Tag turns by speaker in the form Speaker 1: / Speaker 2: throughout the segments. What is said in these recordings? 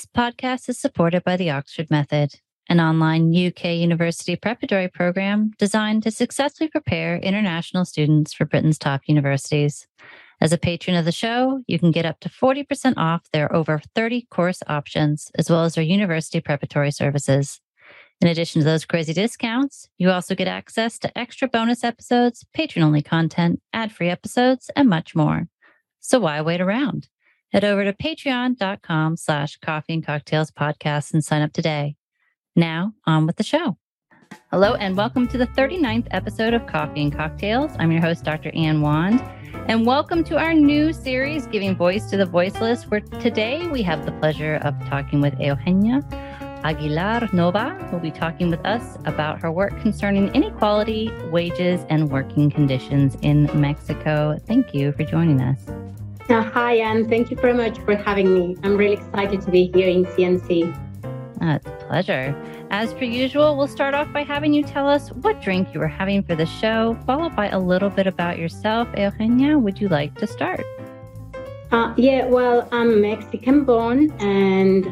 Speaker 1: This podcast is supported by the Oxford Method, an online UK university preparatory program designed to successfully prepare international students for Britain's top universities. As a patron of the show, you can get up to 40% off their over 30 course options, as well as their university preparatory services. In addition to those crazy discounts, you also get access to extra bonus episodes, patron only content, ad free episodes, and much more. So why wait around? Head over to patreon.com slash coffee and cocktails podcast and sign up today. Now, on with the show. Hello, and welcome to the 39th episode of Coffee and Cocktails. I'm your host, Dr. Ann Wand, and welcome to our new series, Giving Voice to the Voiceless, where today we have the pleasure of talking with Eugenia Aguilar Nova, who will be talking with us about her work concerning inequality, wages, and working conditions in Mexico. Thank you for joining us.
Speaker 2: Uh, hi, Anne. Thank you very much for having me. I'm really excited to be here in CNC.
Speaker 1: Uh, it's a pleasure. As per usual, we'll start off by having you tell us what drink you were having for the show, followed by a little bit about yourself. Eugenia, would you like to start?
Speaker 2: Uh, yeah, well, I'm Mexican born and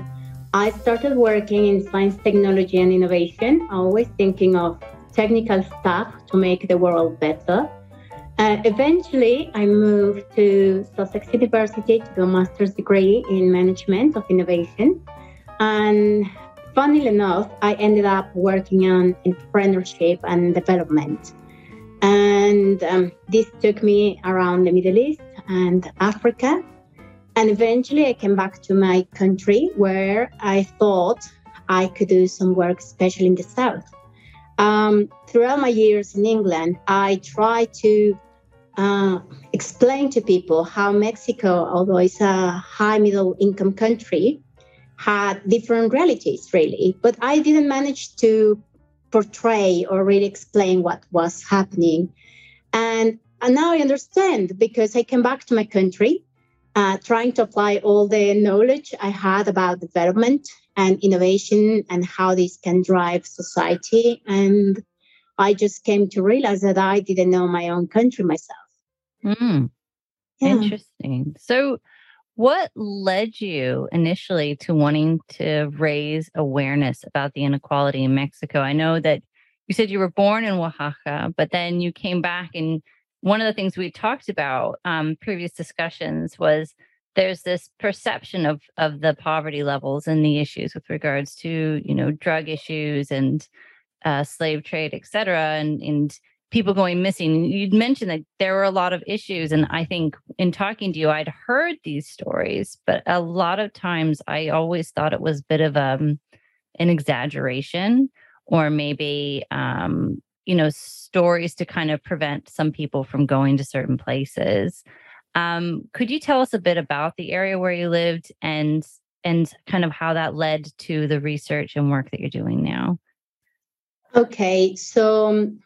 Speaker 2: I started working in science, technology, and innovation, always thinking of technical stuff to make the world better. Uh, eventually, I moved to Sussex University to do a master's degree in management of innovation. And funnily enough, I ended up working on entrepreneurship and development. And um, this took me around the Middle East and Africa and eventually I came back to my country where I thought I could do some work, especially in the South. Um, throughout my years in England, I tried to uh, explain to people how Mexico, although it's a high middle income country, had different realities, really. But I didn't manage to portray or really explain what was happening. And, and now I understand because I came back to my country uh, trying to apply all the knowledge I had about development and innovation and how this can drive society. And I just came to realize that I didn't know my own country myself.
Speaker 1: Mm. Yeah. Interesting. So, what led you initially to wanting to raise awareness about the inequality in Mexico? I know that you said you were born in Oaxaca, but then you came back and one of the things we talked about um, previous discussions was there's this perception of of the poverty levels and the issues with regards to you know drug issues and uh, slave trade, et cetera, and and people going missing. You'd mentioned that there were a lot of issues, and I think in talking to you, I'd heard these stories, but a lot of times I always thought it was a bit of um, an exaggeration, or maybe um, you know stories to kind of prevent some people from going to certain places um, could you tell us a bit about the area where you lived and and kind of how that led to the research and work that you're doing now
Speaker 2: okay so um,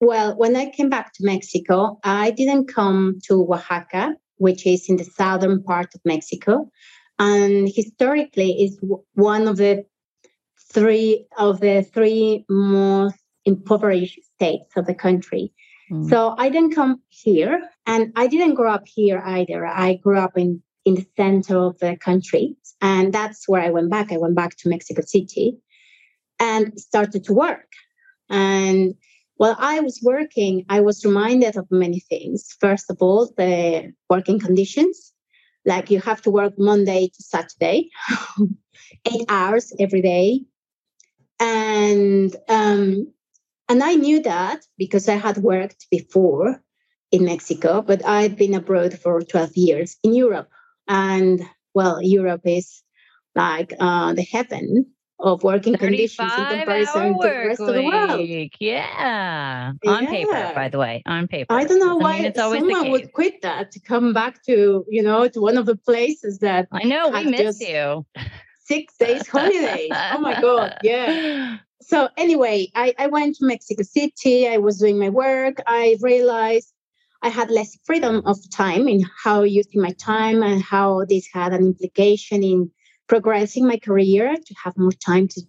Speaker 2: well when i came back to mexico i didn't come to oaxaca which is in the southern part of mexico and historically is one of the three of the three most impoverished states of the country. Mm. So I didn't come here and I didn't grow up here either. I grew up in, in the center of the country. And that's where I went back. I went back to Mexico City and started to work. And while I was working, I was reminded of many things. First of all, the working conditions. Like you have to work Monday to Saturday, eight hours every day. And um, and I knew that because I had worked before in Mexico, but I'd been abroad for 12 years in Europe. And well, Europe is like uh, the heaven of working conditions in comparison to the rest week. of the world.
Speaker 1: Yeah. On yeah. paper, by the way, on paper.
Speaker 2: I don't know why mean, someone would quit that to come back to, you know, to one of the places that
Speaker 1: I know we miss you.
Speaker 2: Six days holiday. oh my God. Yeah so anyway, I, I went to Mexico City. I was doing my work. I realized I had less freedom of time in how using my time and how this had an implication in progressing my career to have more time to,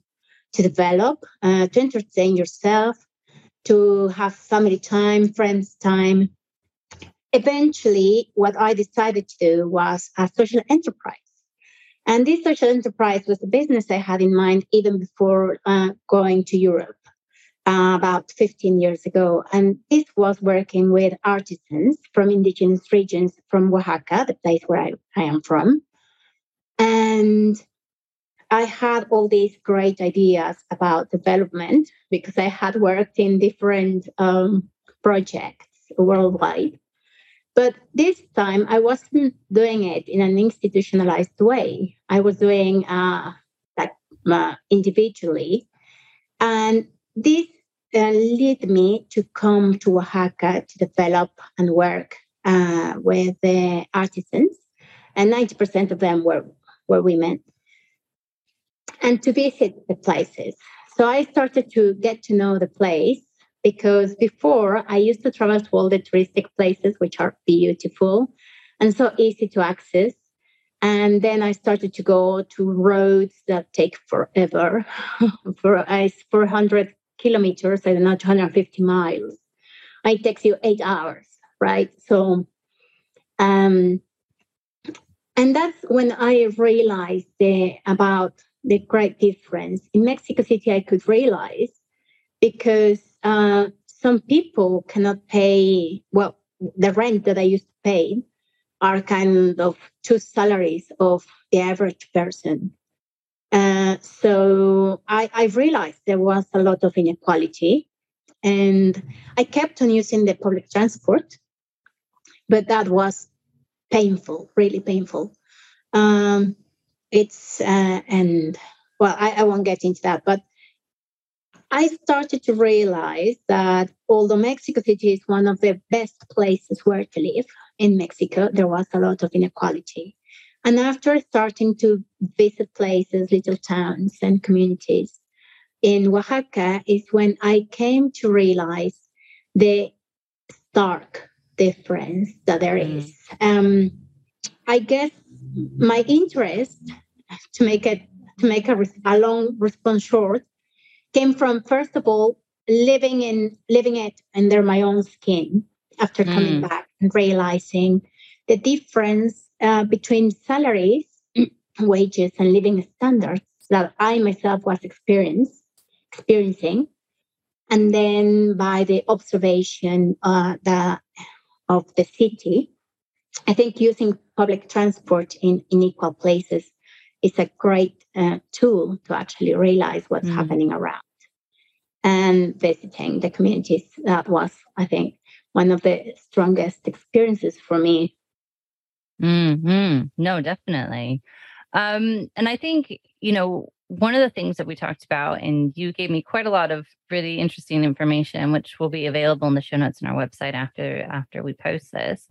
Speaker 2: to develop, uh, to entertain yourself, to have family time, friends time. Eventually, what I decided to do was a social enterprise. And this social enterprise was a business I had in mind even before uh, going to Europe uh, about 15 years ago. And this was working with artisans from indigenous regions from Oaxaca, the place where I, I am from. And I had all these great ideas about development because I had worked in different um, projects worldwide. But this time I wasn't doing it in an institutionalized way. I was doing uh, like uh, individually. And this uh, led me to come to Oaxaca to develop and work uh, with the artisans. And 90% of them were, were women and to visit the places. So I started to get to know the place because before I used to travel to all the touristic places, which are beautiful and so easy to access. And then I started to go to roads that take forever for uh, 400 kilometers, I don't know, 250 miles. It takes you eight hours, right? So, um, and that's when I realized the, about the great difference. In Mexico City, I could realize because uh, some people cannot pay, well, the rent that I used to pay are kind of two salaries of the average person. Uh, so I, I realized there was a lot of inequality and I kept on using the public transport, but that was painful, really painful. Um, it's uh, and well I, I won't get into that but i started to realize that although mexico city is one of the best places where to live in mexico there was a lot of inequality and after starting to visit places little towns and communities in oaxaca is when i came to realize the stark difference that there mm. um, i guess my interest to make it to make a, a long response short came from first of all living in living it under my own skin after coming mm. back and realizing the difference uh, between salaries wages and living standards that i myself was experiencing and then by the observation uh, the, of the city I think using public transport in, in equal places is a great uh, tool to actually realize what's mm. happening around. And visiting the communities, that was, I think, one of the strongest experiences for me.
Speaker 1: Hmm. No, definitely. Um, and I think you know one of the things that we talked about, and you gave me quite a lot of really interesting information, which will be available in the show notes on our website after after we post this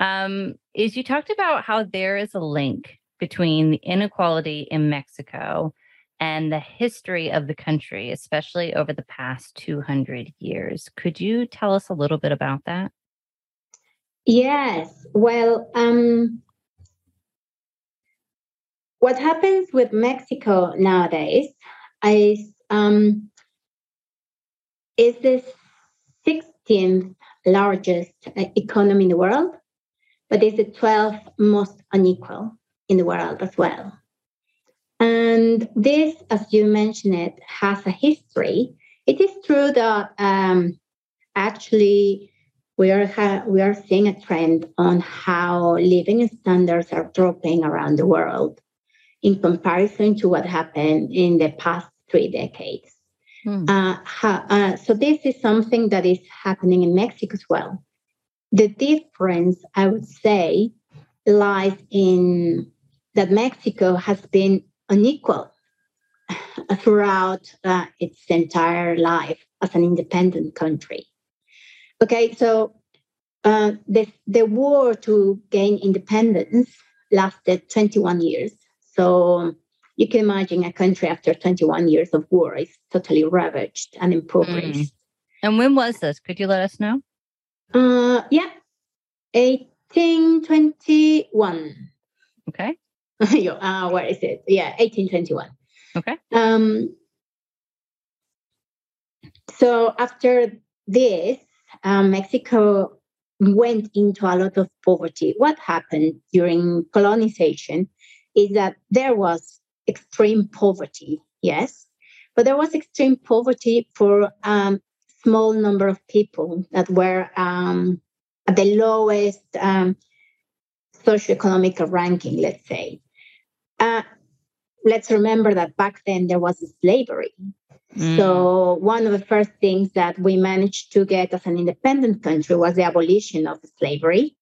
Speaker 1: um, is you talked about how there is a link between the inequality in Mexico and the history of the country, especially over the past 200 years. Could you tell us a little bit about that?
Speaker 2: Yes. Well, um, what happens with Mexico nowadays is um, is the 16th largest uh, economy in the world but it's the 12th most unequal in the world as well. And this, as you mentioned it, has a history. It is true that um, actually we are ha- we are seeing a trend on how living standards are dropping around the world in comparison to what happened in the past three decades. Hmm. Uh, ha- uh, so this is something that is happening in Mexico as well. The difference, I would say, lies in that Mexico has been unequal throughout uh, its entire life as an independent country. Okay, so uh, the, the war to gain independence lasted 21 years. So you can imagine a country after 21 years of war is totally ravaged and impoverished. Mm.
Speaker 1: And when was this? Could you let us know?
Speaker 2: Uh, yeah, 1821.
Speaker 1: Okay.
Speaker 2: uh, where is it? Yeah, 1821.
Speaker 1: Okay.
Speaker 2: Um, so after this, um, Mexico went into a lot of poverty. What happened during colonization is that there was extreme poverty, yes, but there was extreme poverty for a um, small number of people that were um, at the lowest um, socioeconomic ranking, let's say. Uh, let's remember that back then there was slavery. Mm. So, one of the first things that we managed to get as an independent country was the abolition of slavery.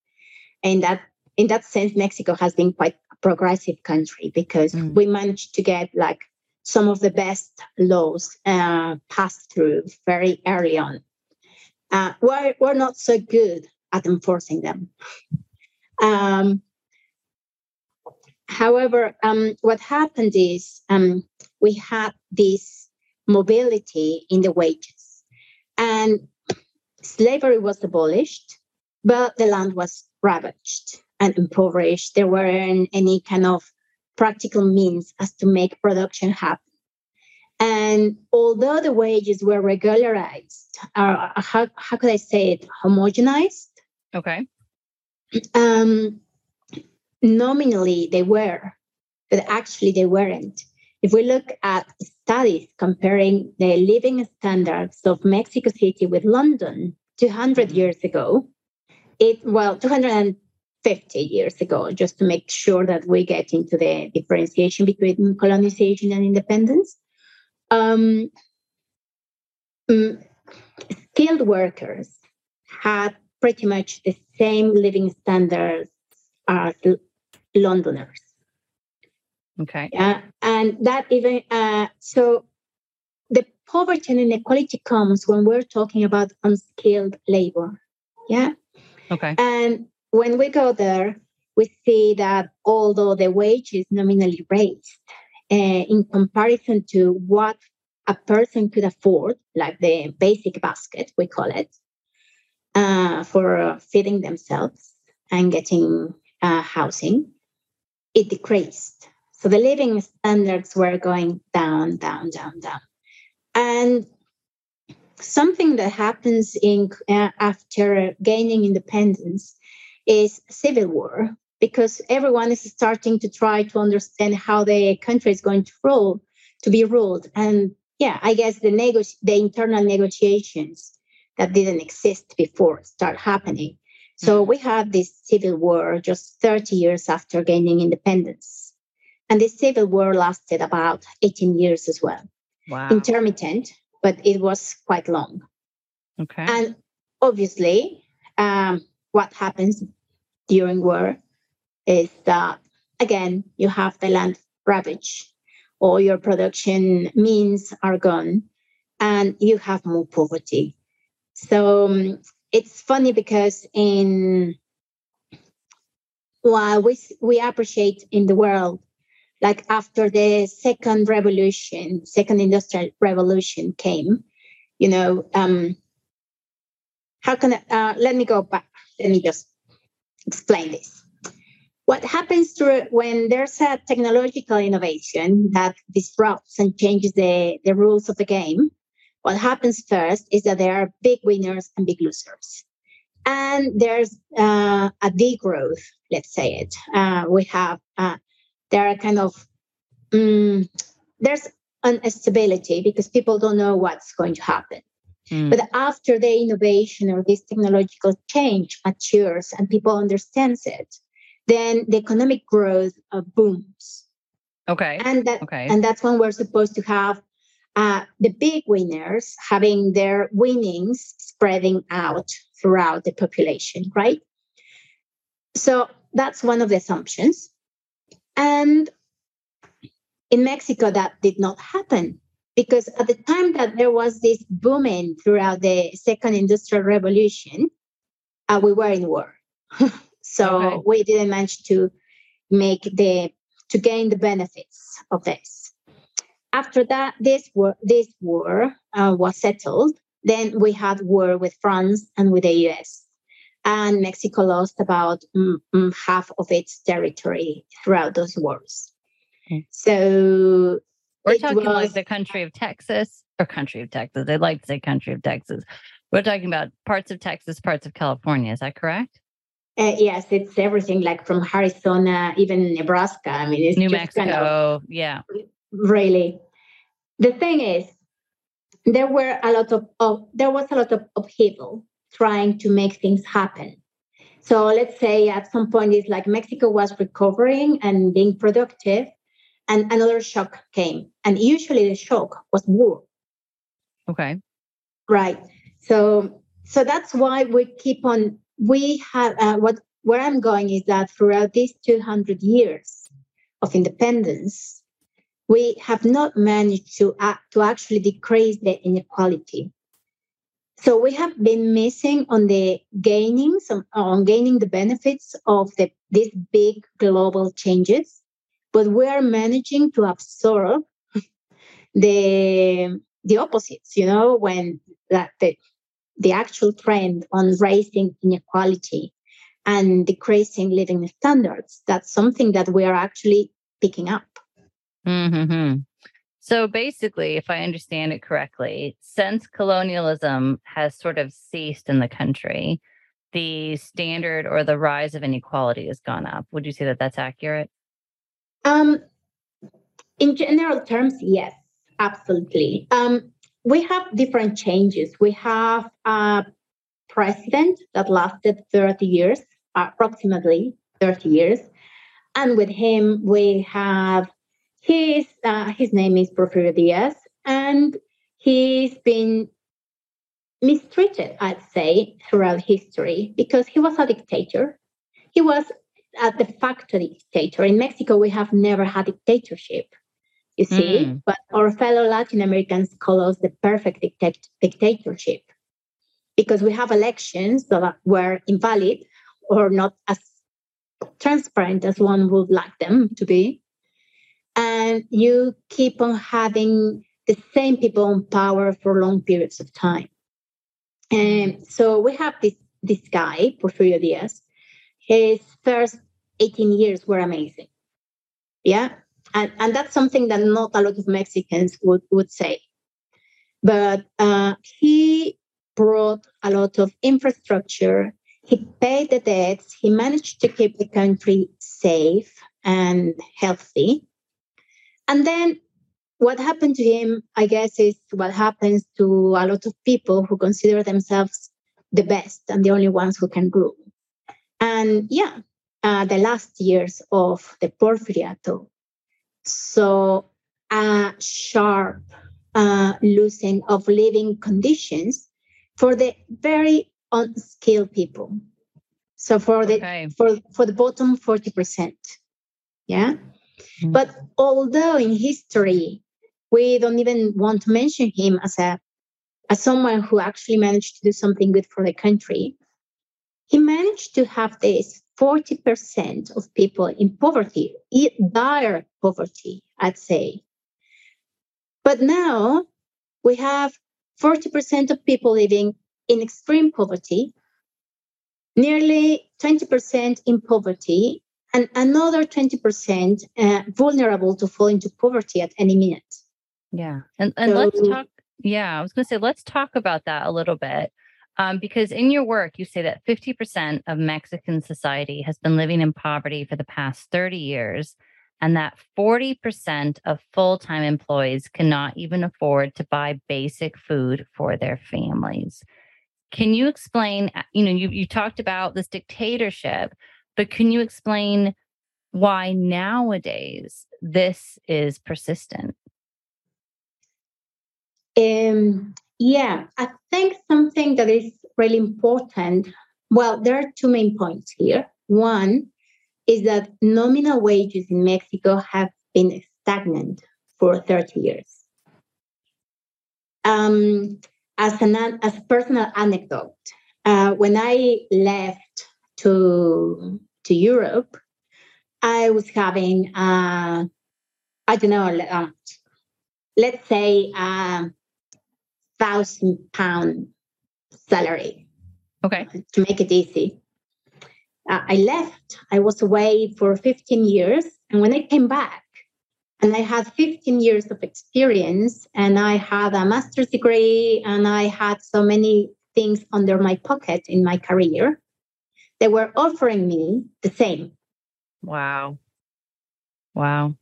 Speaker 2: And that, in that sense, Mexico has been quite progressive country because mm. we managed to get like some of the best laws uh, passed through very early on. Uh, we're, we're not so good at enforcing them. Um, however, um, what happened is um, we had this mobility in the wages, and slavery was abolished, but the land was ravaged and impoverished. There weren't any kind of practical means as to make production happen. And although the wages were regularized, or how, how could I say it, homogenized?
Speaker 1: Okay.
Speaker 2: Um, nominally, they were, but actually, they weren't. If we look at studies comparing the living standards of Mexico City with London 200 mm-hmm. years ago, it well 250 years ago, just to make sure that we get into the differentiation between colonization and independence. Um, mm, skilled workers had pretty much the same living standards as Londoners.
Speaker 1: Okay.
Speaker 2: Yeah, and that even uh, so, the poverty and inequality comes when we're talking about unskilled labor. Yeah.
Speaker 1: Okay.
Speaker 2: And when we go there, we see that although the wage is nominally raised, uh, in comparison to what a person could afford, like the basic basket, we call it, uh, for feeding themselves and getting uh, housing, it decreased. So the living standards were going down, down, down, down. And something that happens in uh, after gaining independence is civil war because everyone is starting to try to understand how the country is going to rule to be ruled and yeah i guess the nego- the internal negotiations that didn't exist before start happening. So mm-hmm. we have this civil war just 30 years after gaining independence. And this civil war lasted about 18 years as well.
Speaker 1: Wow.
Speaker 2: Intermittent, but it was quite long.
Speaker 1: Okay.
Speaker 2: And obviously, um, what happens during war is that, again, you have the land ravaged, all your production means are gone, and you have more poverty. So um, it's funny because in while we we appreciate in the world, like after the second revolution, second industrial revolution came, you know, um, how can I, uh, let me go back? Let me just explain this. What happens to when there's a technological innovation that disrupts and changes the, the rules of the game? What happens first is that there are big winners and big losers. And there's uh, a degrowth, let's say it. Uh, we have, uh, there are kind of, um, there's instability because people don't know what's going to happen. Mm. But after the innovation or this technological change matures and people understands it, then the economic growth uh, booms.
Speaker 1: Okay.
Speaker 2: And that
Speaker 1: okay.
Speaker 2: and that's when we're supposed to have uh, the big winners having their winnings spreading out throughout the population, right? So that's one of the assumptions. And in Mexico, that did not happen because at the time that there was this booming throughout the second industrial revolution, uh, we were in war. so okay. we didn't manage to make the to gain the benefits of this after that, this war, this war uh, was settled. Then we had war with France and with the US. And Mexico lost about mm, mm, half of its territory throughout those wars. Okay. So
Speaker 1: we're talking was, like the country of Texas or country of Texas. They like to say country of Texas. We're talking about parts of Texas, parts of California. Is that correct?
Speaker 2: Uh, yes, it's everything like from Arizona, even Nebraska. I mean, it's
Speaker 1: New Mexico. Kind of, yeah.
Speaker 2: Really. The thing is, there were a lot of, of there was a lot of upheaval trying to make things happen. So let's say at some point it's like Mexico was recovering and being productive, and another shock came. And usually the shock was war.
Speaker 1: Okay.
Speaker 2: Right. So so that's why we keep on. We have uh, what where I'm going is that throughout these 200 years of independence, we have not managed to act, to actually decrease the inequality. So we have been missing on the gaining some on gaining the benefits of the these big global changes, but we are managing to absorb the the opposites. You know, when that the the actual trend on raising inequality and decreasing living standards. That's something that we are actually picking up.
Speaker 1: Mm-hmm. So basically, if I understand it correctly, since colonialism has sort of ceased in the country, the standard or the rise of inequality has gone up. Would you say that that's accurate?
Speaker 2: Um, in general terms, yes, absolutely. Um, we have different changes. We have a president that lasted 30 years, approximately 30 years. And with him, we have his, uh, his name is Porfirio Diaz, and he's been mistreated, I'd say, throughout history because he was a dictator. He was a de facto dictator. In Mexico, we have never had dictatorship you see. Mm. But our fellow Latin Americans call us the perfect dictat- dictatorship because we have elections that were invalid or not as transparent as one would like them to be. And you keep on having the same people in power for long periods of time. And so we have this, this guy, Porfirio Diaz. His first 18 years were amazing. Yeah, and, and that's something that not a lot of Mexicans would, would say. But uh, he brought a lot of infrastructure. He paid the debts. He managed to keep the country safe and healthy. And then what happened to him, I guess, is what happens to a lot of people who consider themselves the best and the only ones who can rule. And yeah, uh, the last years of the Porfiriato so a sharp uh, losing of living conditions for the very unskilled people. So for the okay. for for the bottom forty percent, yeah. Mm-hmm. But although in history we don't even want to mention him as a as someone who actually managed to do something good for the country, he managed to have this 40% of people in poverty, dire poverty, I'd say. But now we have 40% of people living in extreme poverty, nearly 20% in poverty, and another 20% uh, vulnerable to fall into poverty at any minute.
Speaker 1: Yeah. And, and so, let's talk. Yeah, I was going to say, let's talk about that a little bit. Um, because in your work, you say that 50% of Mexican society has been living in poverty for the past 30 years, and that 40% of full time employees cannot even afford to buy basic food for their families. Can you explain? Uh, you know, you, you talked about this dictatorship, but can you explain why nowadays this is persistent?
Speaker 2: Um, yeah, I think something that is really important. Well, there are two main points here. One is that nominal wages in Mexico have been stagnant for 30 years. Um, as an as a personal anecdote, uh, when I left to to Europe, I was having uh, I don't know, um, let's say um, thousand pound salary.
Speaker 1: Okay.
Speaker 2: To make it easy. Uh, I left. I was away for 15 years. And when I came back, and I had 15 years of experience, and I had a master's degree, and I had so many things under my pocket in my career. they were offering me the same.
Speaker 1: Wow. Wow.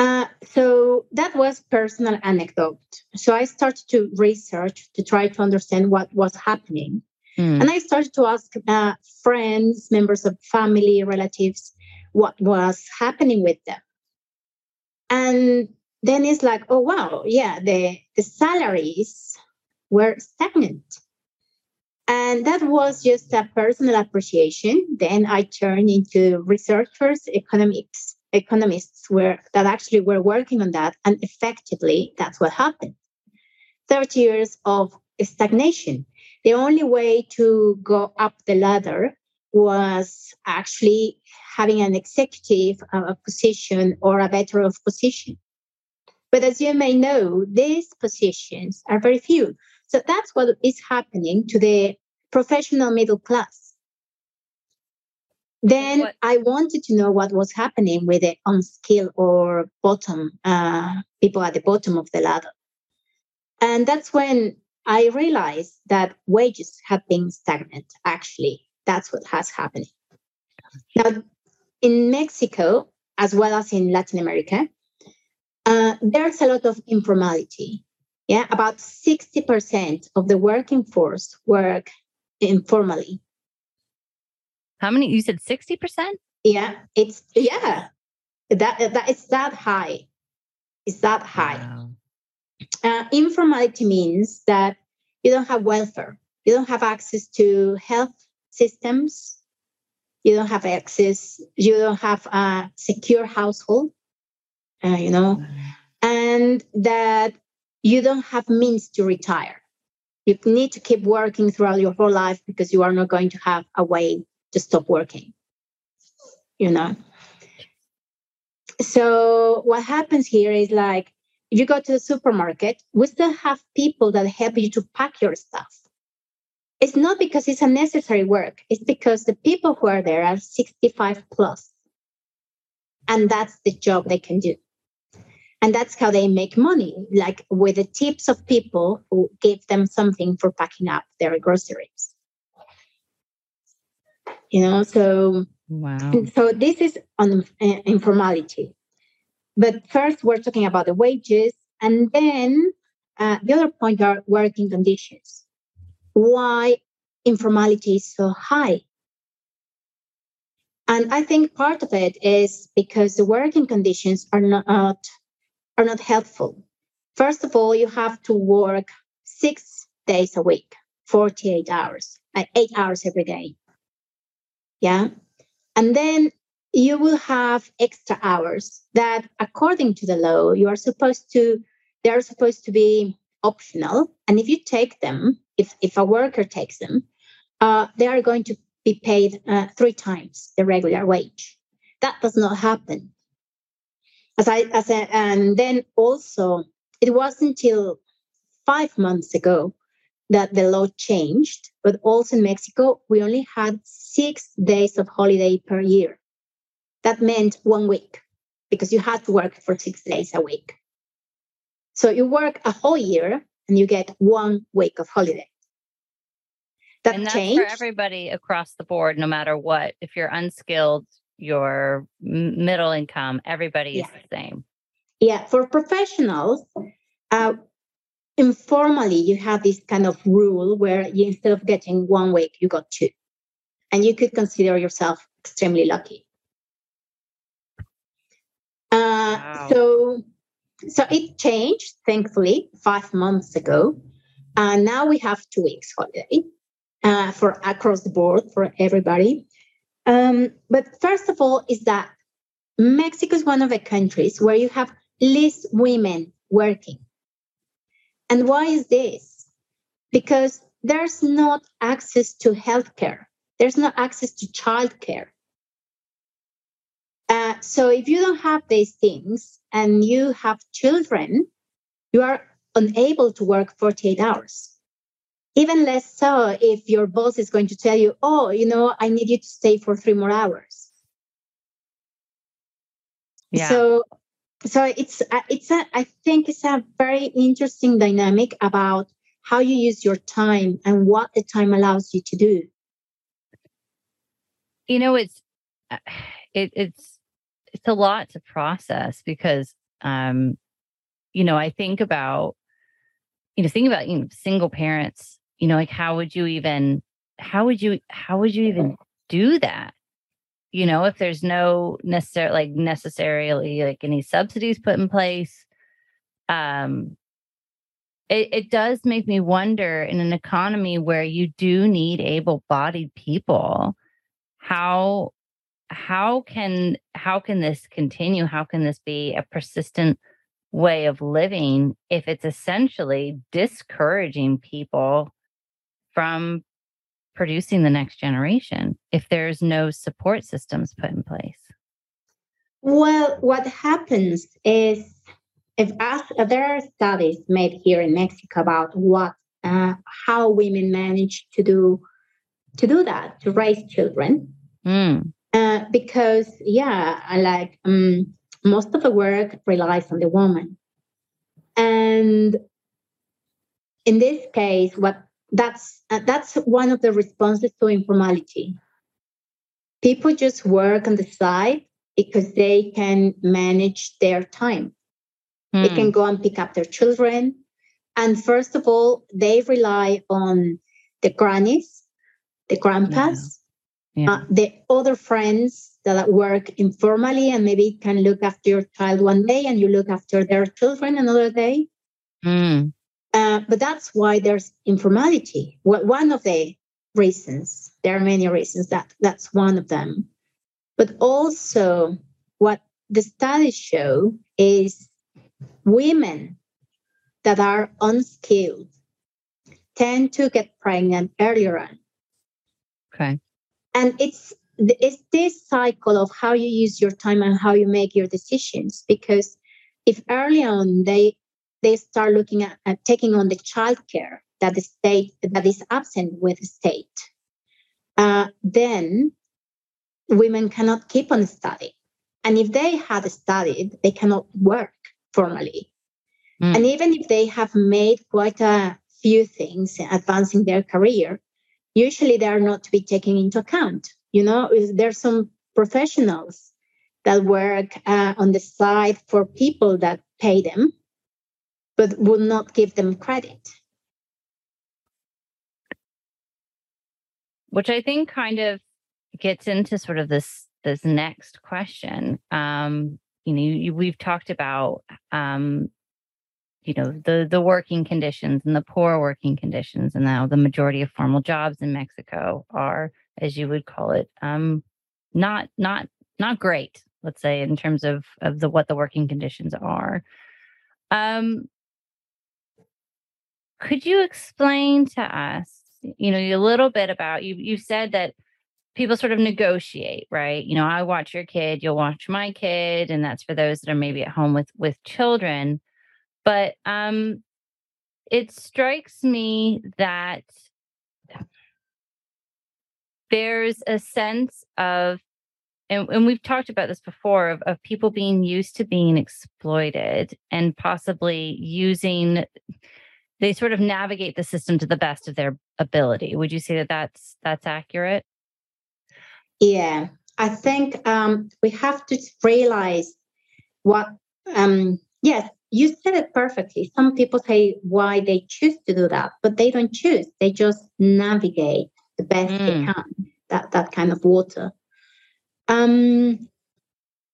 Speaker 2: Uh, so that was personal anecdote. So I started to research to try to understand what was happening. Mm. And I started to ask uh, friends, members of family, relatives, what was happening with them. And then it's like, oh wow, yeah, the, the salaries were stagnant. And that was just a personal appreciation. Then I turned into researchers, economics, economists were that actually were working on that. And effectively, that's what happened. 30 years of stagnation. The only way to go up the ladder was actually having an executive uh, position or a better of position. But as you may know, these positions are very few. So that's what is happening to the professional middle class. Then what? I wanted to know what was happening with the unskilled or bottom uh, people at the bottom of the ladder. And that's when I realized that wages have been stagnant. Actually, that's what has happened. Now, in Mexico, as well as in Latin America, uh, there's a lot of informality. Yeah, about 60% of the working force work informally.
Speaker 1: How many? You said 60%?
Speaker 2: Yeah, it's, yeah, that, that it's that high. It's that high. Wow. Uh, informality means that you don't have welfare, you don't have access to health systems, you don't have access, you don't have a secure household, uh, you know, and that you don't have means to retire. You need to keep working throughout your whole life because you are not going to have a way to stop working, you know. So what happens here is like if you go to the supermarket, we still have people that help you to pack your stuff. It's not because it's a necessary work, it's because the people who are there are 65. And that's the job they can do. And that's how they make money, like with the tips of people who give them something for packing up their groceries. You know, so
Speaker 1: wow.
Speaker 2: So this is on uh, informality. But first, we're talking about the wages, and then uh, the other point are working conditions. Why informality is so high? And I think part of it is because the working conditions are not are not helpful. First of all, you have to work six days a week, 48 hours, uh, eight hours every day. Yeah. And then you will have extra hours that, according to the law, you are supposed to, they are supposed to be optional. And if you take them, if, if a worker takes them, uh, they are going to be paid uh, three times the regular wage. That does not happen. As I, as a, and then also, it wasn't until five months ago that the law changed, but also in Mexico, we only had six days of holiday per year that meant one week because you had to work for six days a week. So you work a whole year and you get one week of holiday.
Speaker 1: That and that's changed. for everybody across the board, no matter what. If you're unskilled, you're middle income, everybody yeah. is the same.
Speaker 2: Yeah, for professionals, uh, informally, you have this kind of rule where you, instead of getting one week, you got two. And you could consider yourself extremely lucky. Uh, wow. So, so it changed, thankfully, five months ago. And now we have two weeks holiday uh, for across the board for everybody. Um, but first of all, is that Mexico is one of the countries where you have least women working. And why is this? Because there's not access to healthcare. There's no access to childcare. Uh, so if you don't have these things and you have children, you are unable to work 48 hours. Even less so if your boss is going to tell you, oh, you know, I need you to stay for three more hours. Yeah. So, so it's uh, it's a I think it's a very interesting dynamic about how you use your time and what the time allows you to do.
Speaker 1: you know, it's uh, it, it's it's a lot to process because um, you know, I think about you know, think about you know, single parents, you know, like how would you even how would you how would you even do that? You know, if there's no necessary like necessarily like any subsidies put in place. Um it, it does make me wonder in an economy where you do need able-bodied people, how how can how can this continue? How can this be a persistent way of living if it's essentially discouraging people from producing the next generation if there's no support systems put in place?
Speaker 2: Well, what happens is if as, there are studies made here in Mexico about what uh, how women manage to do to do that to raise children mm. uh, because yeah like um, most of the work relies on the woman. And in this case, what that's uh, that's one of the responses to informality. People just work on the side because they can manage their time. Hmm. They can hmm. go and pick up their children. And first of all, they rely on the grannies, the grandpas, yeah. Yeah. Uh, the other friends that work informally and maybe can look after your child one day and you look after their children another day. Mm. Uh, but that's why there's informality. Well, One of the reasons, there are many reasons that that's one of them. But also, what the studies show is women that are unskilled tend to get pregnant earlier on.
Speaker 1: Okay.
Speaker 2: And it's it's this cycle of how you use your time and how you make your decisions because if early on they they start looking at, at taking on the childcare that the state that is absent with the state. Uh, then women cannot keep on studying and if they had studied they cannot work formally. Mm. and even if they have made quite a few things advancing their career usually they are not to be taken into account. You know, there's some professionals that work uh, on the side for people that pay them, but would not give them credit.
Speaker 1: Which I think kind of gets into sort of this this next question. Um, you know, you, we've talked about um, you know the the working conditions and the poor working conditions, and now the majority of formal jobs in Mexico are as you would call it, um, not not not great. Let's say in terms of of the what the working conditions are. Um, could you explain to us, you know, a little bit about you? You said that people sort of negotiate, right? You know, I watch your kid, you'll watch my kid, and that's for those that are maybe at home with with children. But um, it strikes me that there's a sense of and, and we've talked about this before of, of people being used to being exploited and possibly using they sort of navigate the system to the best of their ability. Would you say that that's that's accurate?
Speaker 2: Yeah. I think um, we have to realize what um, yes you said it perfectly. Some people say why they choose to do that but they don't choose. They just navigate the best mm. they can that that kind of water. Um,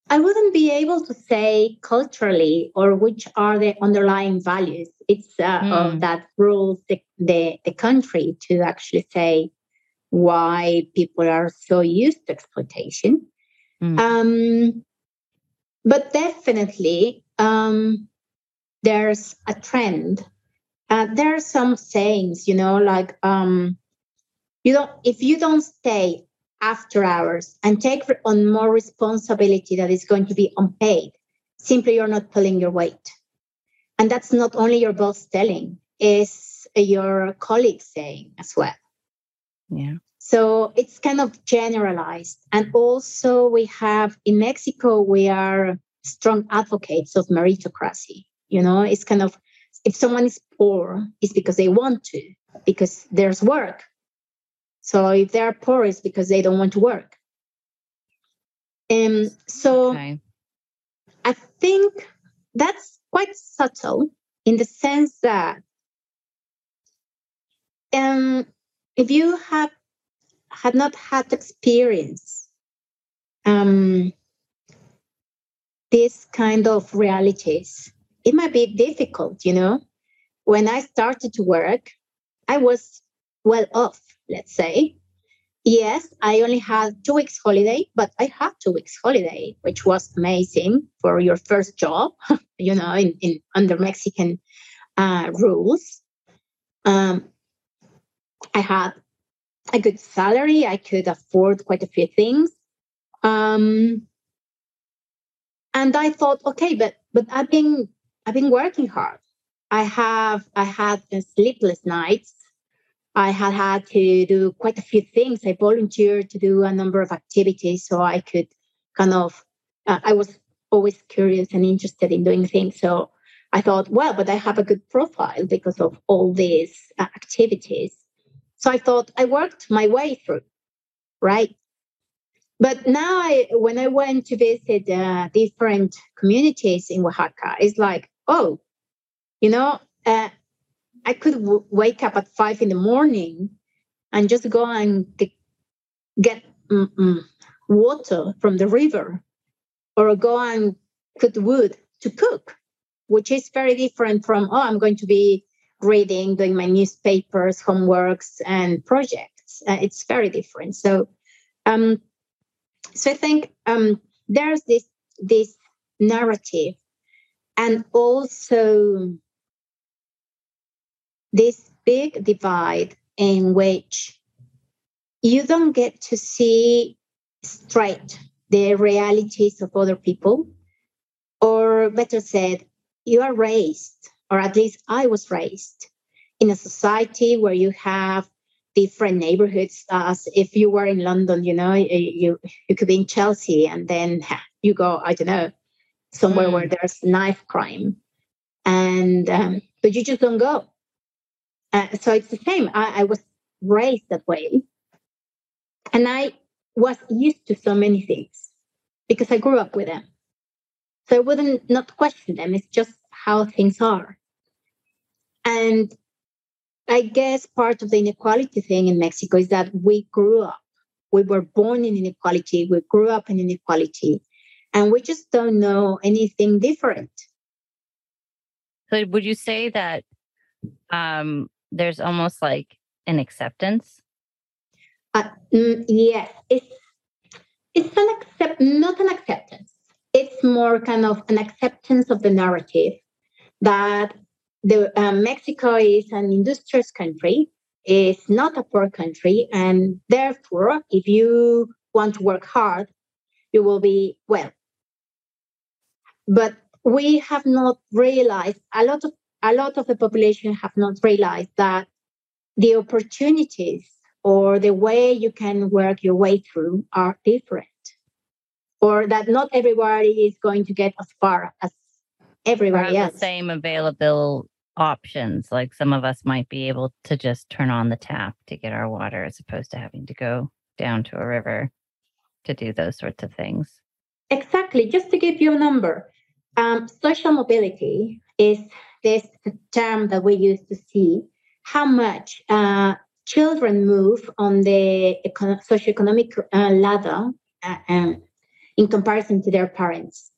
Speaker 2: i wouldn't be able to say culturally or which are the underlying values it's uh, mm. that rules the, the, the country to actually say why people are so used to exploitation mm. um, but definitely um, there's a trend uh, there are some sayings you know like um, you don't if you don't stay after hours and take on more responsibility that is going to be unpaid. Simply you're not pulling your weight. And that's not only your boss telling is your colleagues saying as well.
Speaker 1: Yeah.
Speaker 2: So it's kind of generalized. And also we have in mexico we are strong advocates of meritocracy. You know it's kind of if someone is poor it's because they want to because there's work so if they are poor, it's because they don't want to work. Um, so okay. I think that's quite subtle in the sense that um, if you have had not had experience um, this kind of realities, it might be difficult, you know. When I started to work, I was well off, let's say. Yes, I only had two weeks holiday, but I had two weeks holiday, which was amazing for your first job, you know, in, in under Mexican uh, rules. Um, I had a good salary. I could afford quite a few things. Um, and I thought, okay, but but I've been I've been working hard. I have I had sleepless nights. I had had to do quite a few things. I volunteered to do a number of activities so I could kind of. Uh, I was always curious and interested in doing things. So I thought, well, but I have a good profile because of all these uh, activities. So I thought I worked my way through, right? But now, I, when I went to visit uh, different communities in Oaxaca, it's like, oh, you know, uh, I could w- wake up at five in the morning and just go and get mm, water from the river or go and cut wood to cook, which is very different from, oh, I'm going to be reading, doing my newspapers, homeworks, and projects. Uh, it's very different. So, um, so I think um, there's this this narrative, and also this big divide in which you don't get to see straight the realities of other people, or better said, you are raised or at least I was raised in a society where you have different neighborhoods. As if you were in London, you know, you you could be in Chelsea, and then you go, I don't know, somewhere mm. where there's knife crime, and um, but you just don't go. Uh, so it's the same. I, I was raised that way, and I was used to so many things because I grew up with them. So I wouldn't not question them. It's just how things are. And I guess part of the inequality thing in Mexico is that we grew up, we were born in inequality, we grew up in inequality, and we just don't know anything different.
Speaker 1: So, would you say that um, there's almost like an acceptance?
Speaker 2: Uh, mm, yes, it's it's an accept, not an acceptance. It's more kind of an acceptance of the narrative that the uh, Mexico is an industrious country, is not a poor country, and therefore, if you want to work hard, you will be well. But we have not realized a lot of a lot of the population have not realized that the opportunities or the way you can work your way through are different or that not everybody is going to get as far as everybody else.
Speaker 1: The same available options. Like some of us might be able to just turn on the tap to get our water as opposed to having to go down to a river to do those sorts of things.
Speaker 2: Exactly. Just to give you a number, um, social mobility is this term that we used to see how much uh, children move on the econ- socioeconomic uh, ladder uh, um, in comparison to their parents.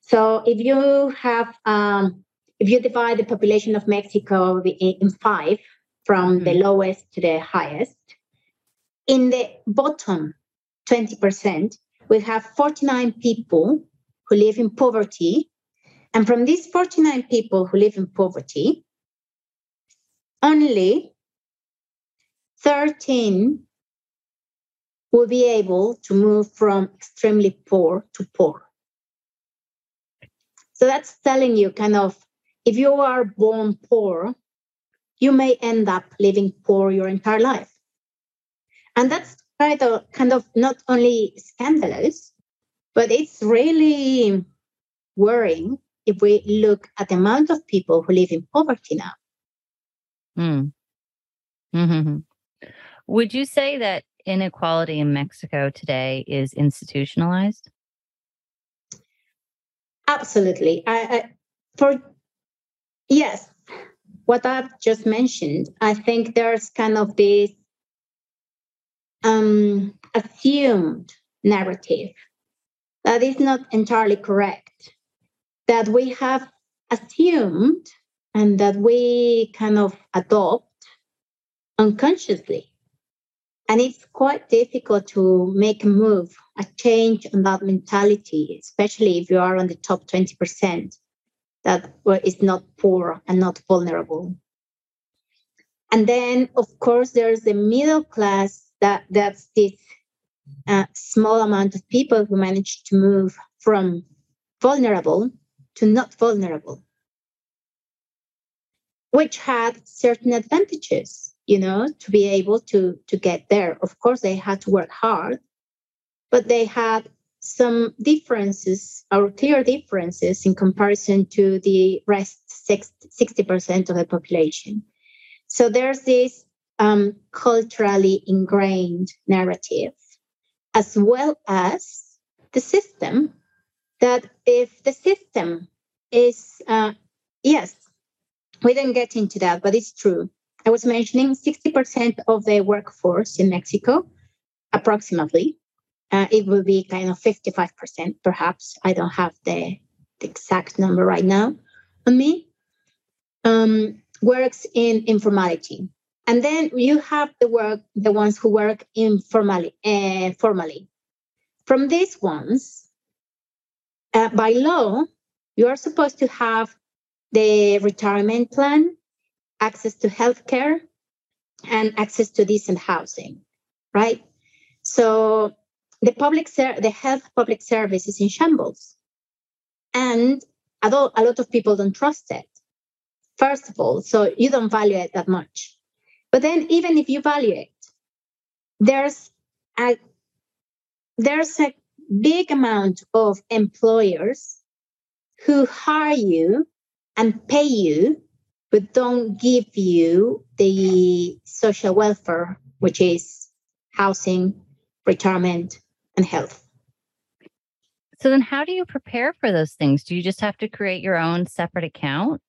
Speaker 2: So if you have, um, if you divide the population of Mexico in five, from mm-hmm. the lowest to the highest, in the bottom 20%, we have 49 people who live in poverty. And from these 49 people who live in poverty, only 13 will be able to move from extremely poor to poor. So that's telling you kind of if you are born poor, you may end up living poor your entire life. And that's kind of kind of not only scandalous, but it's really worrying if we look at the amount of people who live in poverty now.
Speaker 1: Mm. Mm-hmm. Would you say that inequality in Mexico today is institutionalized?
Speaker 2: Absolutely. I, I, for yes, what I've just mentioned, I think there's kind of this um, assumed narrative that is not entirely correct. That we have assumed and that we kind of adopt unconsciously. And it's quite difficult to make a move, a change on that mentality, especially if you are on the top 20% that is not poor and not vulnerable. And then, of course, there's the middle class that that's this uh, small amount of people who manage to move from vulnerable to not vulnerable, which had certain advantages, you know, to be able to, to get there. Of course, they had to work hard, but they had some differences or clear differences in comparison to the rest 60% of the population. So there's this um, culturally ingrained narrative, as well as the system, that if the system is, uh, yes, we didn't get into that, but it's true. I was mentioning 60% of the workforce in Mexico, approximately, uh, it will be kind of 55% perhaps. I don't have the, the exact number right now on me. Um, works in informality. And then you have the work, the ones who work informally, uh, formally. From these ones, uh, by law, you are supposed to have the retirement plan, access to healthcare, and access to decent housing, right? So the public ser- the health public service is in shambles. And a lot of people don't trust it first of all. So you don't value it that much. But then even if you value it there's a there's a big amount of employers who hire you and pay you but don't give you the social welfare which is housing retirement and health.
Speaker 1: So then how do you prepare for those things? Do you just have to create your own separate account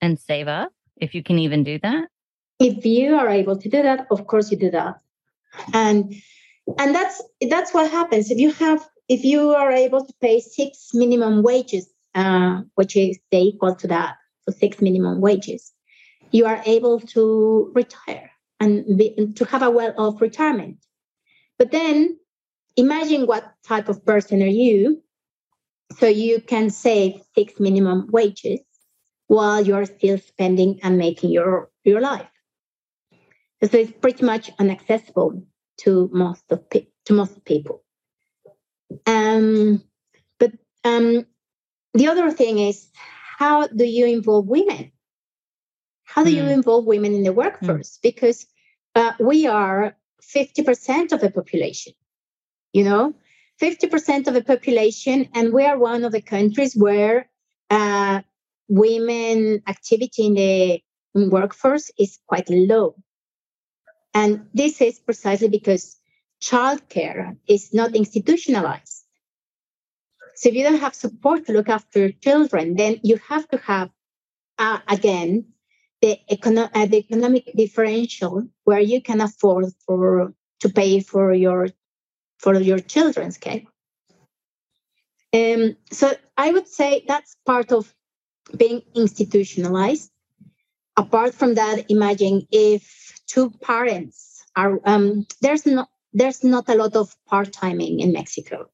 Speaker 1: and save up if you can even do that?
Speaker 2: If you are able to do that, of course you do that. And and that's that's what happens if you have if you are able to pay six minimum wages, uh, which is the equal to that for six minimum wages, you are able to retire and be, to have a well of retirement. But then imagine what type of person are you. So you can save six minimum wages while you're still spending and making your your life. So it's pretty much inaccessible to most of pe- to most people um, but um, the other thing is how do you involve women how do mm. you hmm. involve women in the workforce mm. because uh, we are 50% of the population you know 50% of the population and we are one of the countries where uh, women activity in the workforce is quite low and this is precisely because childcare is not institutionalized so if you don't have support to look after children then you have to have uh, again the, econo- uh, the economic differential where you can afford for to pay for your for your children's care. Um, so I would say that's part of being institutionalized. Apart from that, imagine if two parents are um, there's not there's not a lot of part timing in Mexico.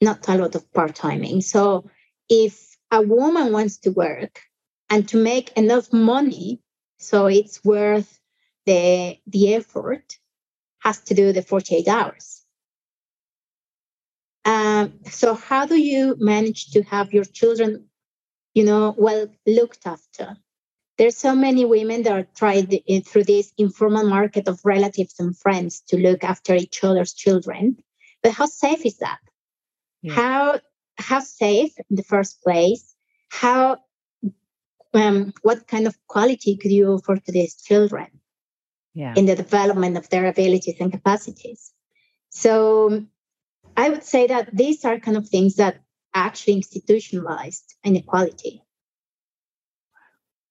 Speaker 2: Not a lot of part timing. So if a woman wants to work and to make enough money, so it's worth the the effort, has to do the 48 hours. Um, so how do you manage to have your children, you know, well looked after? There's so many women that are tried through this informal market of relatives and friends to look after each other's children. But how safe is that? Yeah. How how safe in the first place? How um, what kind of quality could you offer to these children yeah. in the development of their abilities and capacities? So I would say that these are kind of things that actually institutionalized inequality.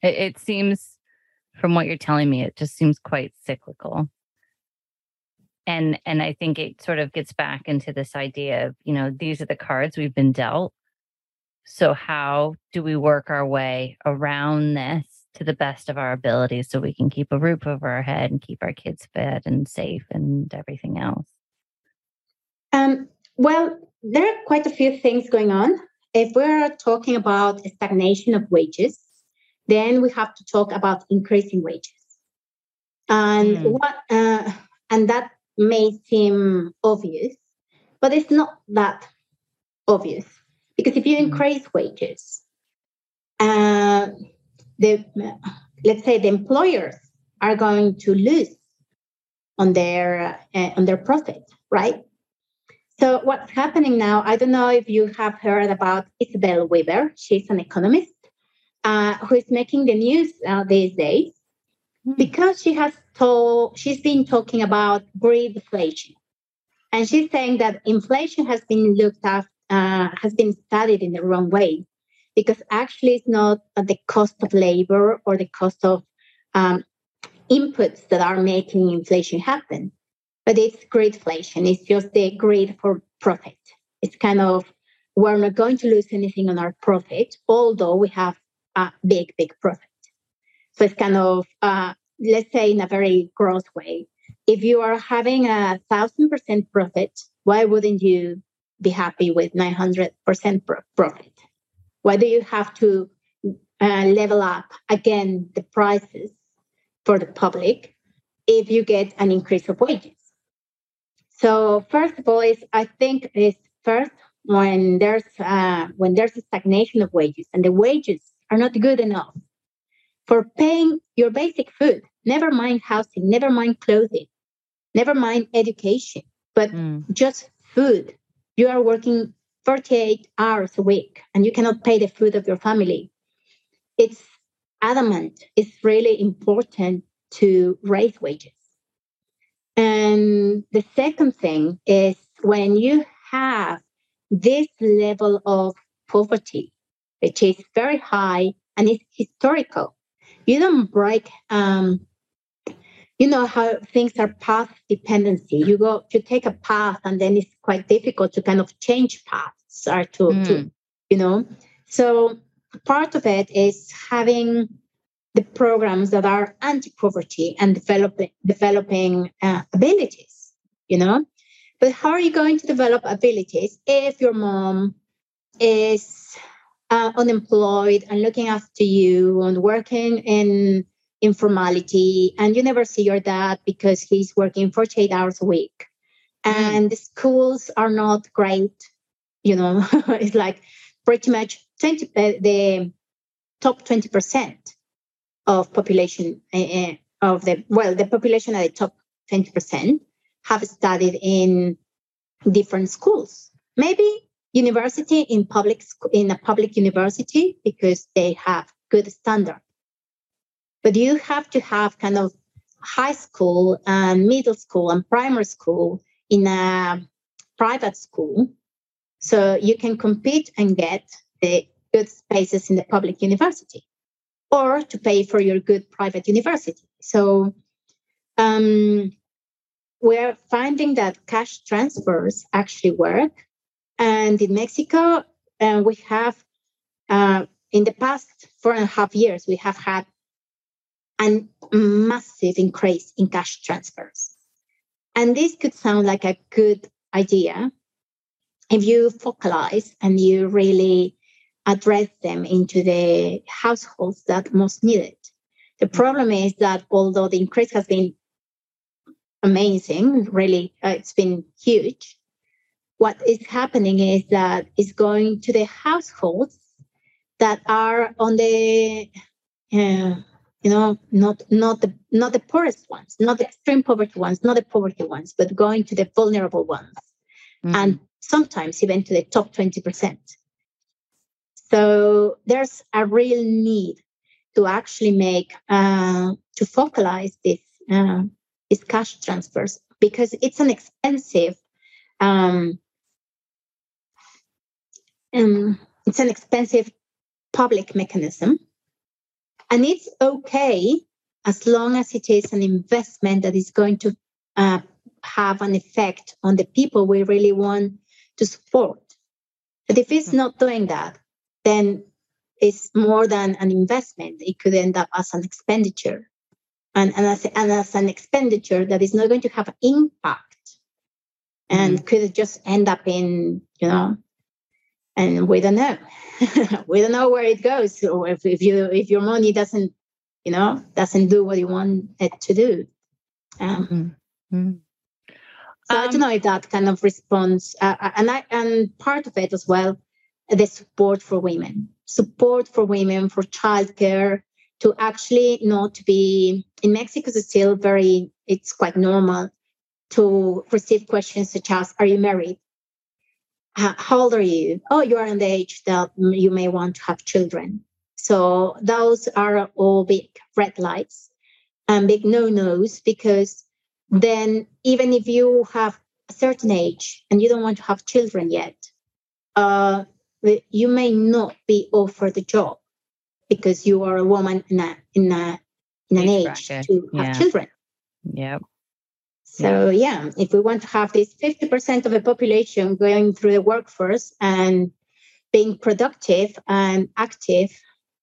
Speaker 1: It, it seems, from what you're telling me, it just seems quite cyclical. And and I think it sort of gets back into this idea of, you know, these are the cards we've been dealt. So how do we work our way around this to the best of our abilities so we can keep a roof over our head and keep our kids fed and safe and everything else?
Speaker 2: Um, well, there are quite a few things going on. If we're talking about stagnation of wages, then we have to talk about increasing wages. And mm. what uh, and that may seem obvious, but it's not that obvious because if you mm. increase wages, uh, the let's say the employers are going to lose on their uh, on their profit, right? So what's happening now? I don't know if you have heard about Isabel Weber. She's an economist uh, who is making the news uh, these days mm. because she has told she's been talking about greedflation, and she's saying that inflation has been looked at uh, has been studied in the wrong way because actually it's not the cost of labor or the cost of um, inputs that are making inflation happen but it's greedflation. It's just the greed for profit. It's kind of we're not going to lose anything on our profit, although we have a big, big profit. So it's kind of uh, let's say in a very gross way. If you are having a thousand percent profit, why wouldn't you be happy with 900% profit? Why do you have to uh, level up again the prices for the public if you get an increase of wages? So first of all, is I think is first when there's uh, when there's a stagnation of wages and the wages are not good enough for paying your basic food. Never mind housing, never mind clothing, never mind education, but mm. just food. You are working 48 hours a week and you cannot pay the food of your family. It's adamant. It's really important to raise wages. And the second thing is when you have this level of poverty, which is very high and it's historical, you don't break. Um, you know how things are path dependency. You go, you take a path, and then it's quite difficult to kind of change paths or to, mm. to you know. So part of it is having the programs that are anti-poverty and developing developing uh, abilities you know but how are you going to develop abilities if your mom is uh, unemployed and looking after you and working in informality. And you never see your dad because he's working 48 hours a week. Mm. and the schools are not great you know it's like pretty much 20 uh, the top 20% of population uh, of the well the population at the top 20% have studied in different schools. Maybe university in public in a public university because they have good standard but you have to have kind of high school and middle school and primary school in a private school so you can compete and get the good spaces in the public university or to pay for your good private university. So um, we're finding that cash transfers actually work. And in Mexico, uh, we have, uh, in the past four and a half years, we have had a massive increase in cash transfers. And this could sound like a good idea if you focalize and you really address them into the households that most need it. The problem is that although the increase has been amazing, really, uh, it's been huge. What is happening is that it's going to the households that are on the, uh, you know, not not the not the poorest ones, not the extreme poverty ones, not the poverty ones, but going to the vulnerable ones, mm-hmm. and sometimes even to the top twenty percent. So there's a real need to actually make uh, to focalize this uh, these cash transfers because it's an expensive um, um, it's an expensive public mechanism, and it's okay as long as it is an investment that is going to uh, have an effect on the people we really want to support. But if it's not doing that, then it's more than an investment. It could end up as an expenditure. And, and, as, and as an expenditure that is not going to have impact and mm-hmm. could just end up in, you know, and we don't know. we don't know where it goes. Or if, if you if your money doesn't, you know, doesn't do what you want it to do. Um, mm-hmm. So um, I don't um, know if that kind of response, uh, uh, and I and part of it as well, the support for women, support for women for childcare, to actually not be in Mexico is still very it's quite normal to receive questions such as Are you married? How old are you? Oh, you are in the age that you may want to have children. So those are all big red lights and big no nos because then even if you have a certain age and you don't want to have children yet, uh, you may not be offered the job because you are a woman in a in a in an age, age to have yeah. children.
Speaker 1: Yep.
Speaker 2: So yeah. yeah, if we want to have this 50% of the population going through the workforce and being productive and active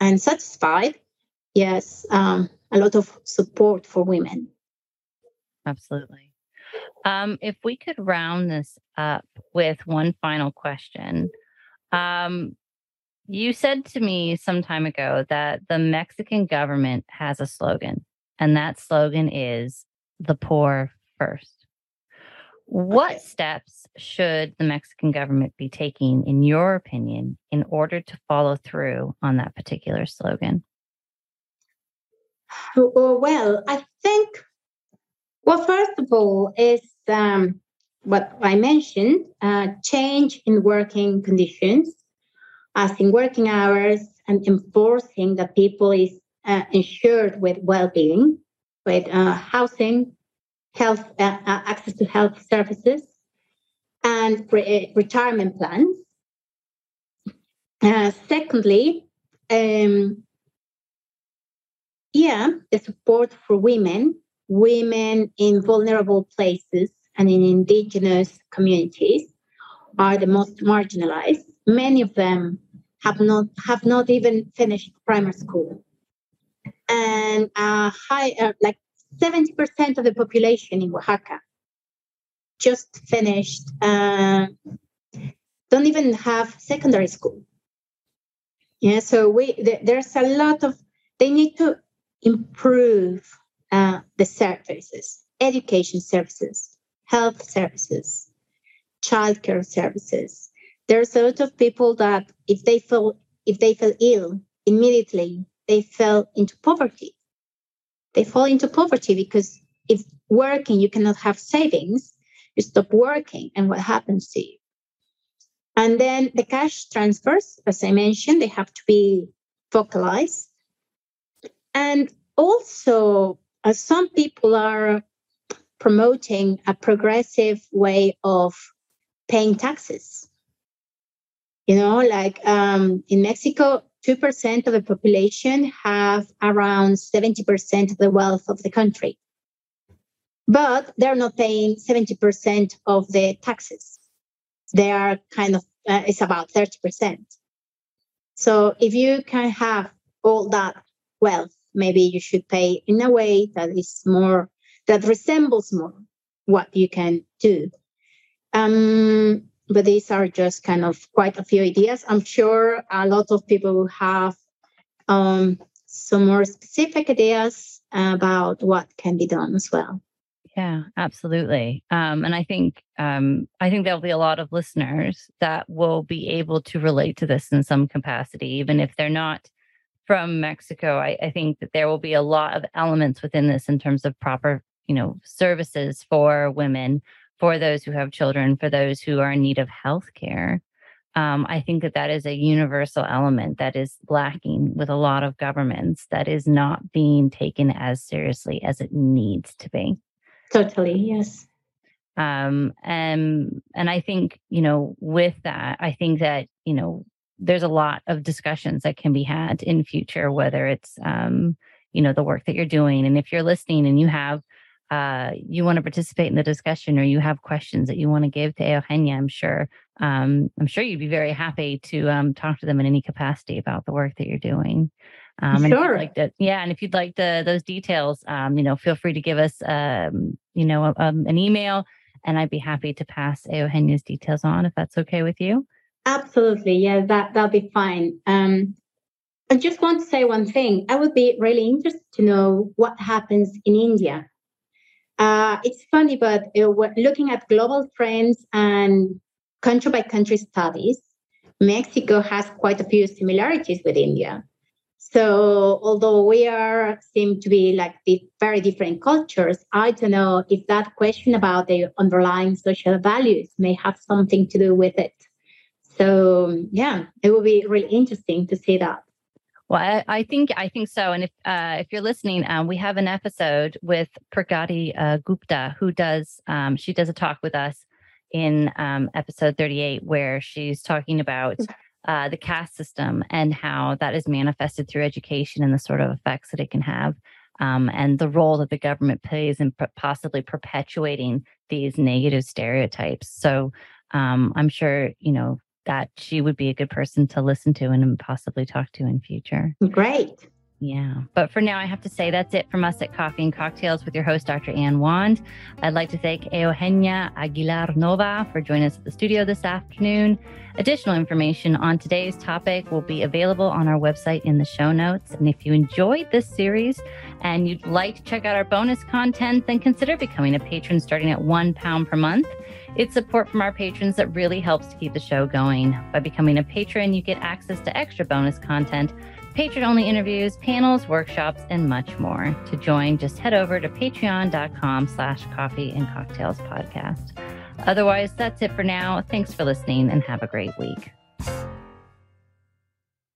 Speaker 2: and satisfied, yes, um, a lot of support for women.
Speaker 1: Absolutely. Um, if we could round this up with one final question. Um, you said to me some time ago that the Mexican government has a slogan, and that slogan is the poor first. What okay. steps should the Mexican government be taking, in your opinion, in order to follow through on that particular slogan?
Speaker 2: Well, I think, well, first of all, is um, what I mentioned uh, change in working conditions, as in working hours, and enforcing that people is uh, ensured with well being, with uh, housing, health uh, uh, access to health services, and re- retirement plans. Uh, secondly, um, yeah, the support for women, women in vulnerable places and in indigenous communities are the most marginalized. Many of them have not have not even finished primary school, and uh, high uh, like 70% of the population in Oaxaca just finished, uh, don't even have secondary school. Yeah, so we th- there's a lot of they need to improve uh, the services, education services, health services, childcare services. There's a lot of people that if they feel if they feel ill immediately, they fell into poverty they fall into poverty because if working, you cannot have savings, you stop working, and what happens to you? And then the cash transfers, as I mentioned, they have to be focalized. And also, uh, some people are promoting a progressive way of paying taxes. You know, like um, in Mexico, 2% of the population have around 70% of the wealth of the country. But they're not paying 70% of the taxes. They are kind of, uh, it's about 30%. So if you can have all that wealth, maybe you should pay in a way that is more, that resembles more what you can do. Um, but these are just kind of quite a few ideas. I'm sure a lot of people have um, some more specific ideas about what can be done as well.
Speaker 1: Yeah, absolutely. Um, and I think um, I think there'll be a lot of listeners that will be able to relate to this in some capacity, even if they're not from Mexico. I, I think that there will be a lot of elements within this in terms of proper, you know, services for women for those who have children, for those who are in need of health care. Um, I think that that is a universal element that is lacking with a lot of governments that is not being taken as seriously as it needs to be.
Speaker 2: Totally, yes.
Speaker 1: Um, and and I think you know with that, I think that you know there's a lot of discussions that can be had in future, whether it's um, you know the work that you're doing, and if you're listening and you have uh, you want to participate in the discussion or you have questions that you want to give to Eugenia, I'm sure um, I'm sure you'd be very happy to um, talk to them in any capacity about the work that you're doing.
Speaker 2: Um, and sure.
Speaker 1: like to, yeah, and if you'd like the those details, um, you know, feel free to give us, um, you know, um, an email, and I'd be happy to pass Eugenia's details on if that's okay with you.
Speaker 2: Absolutely, yeah, that that'll be fine. Um, I just want to say one thing. I would be really interested to know what happens in India. Uh, it's funny, but uh, looking at global trends and country by country studies, Mexico has quite a few similarities with India. So although we are seem to be like very different cultures, I don't know if that question about the underlying social values may have something to do with it. So yeah, it will be really interesting to see that.
Speaker 1: Well, I, I, think I think so. And if uh, if you're listening, um, we have an episode with Pragati uh, Gupta, who does um, she does a talk with us in um, episode 38, where she's talking about uh, the caste system and how that is manifested through education and the sort of effects that it can have, um, and the role that the government plays in possibly perpetuating these negative stereotypes. So um, I'm sure you know that she would be a good person to listen to and possibly talk to in future.
Speaker 2: Great.
Speaker 1: Yeah. But for now, I have to say that's it from us at Coffee and Cocktails with your host, Dr. Anne Wand. I'd like to thank Eugenia Aguilar Nova for joining us at the studio this afternoon. Additional information on today's topic will be available on our website in the show notes. And if you enjoyed this series and you'd like to check out our bonus content, then consider becoming a patron starting at one pound per month. It's support from our patrons that really helps to keep the show going. By becoming a patron, you get access to extra bonus content patron only interviews, panels, workshops, and much more. To join, just head over to patreon.com slash coffee and cocktails podcast. Otherwise, that's it for now. Thanks for listening and have a great week.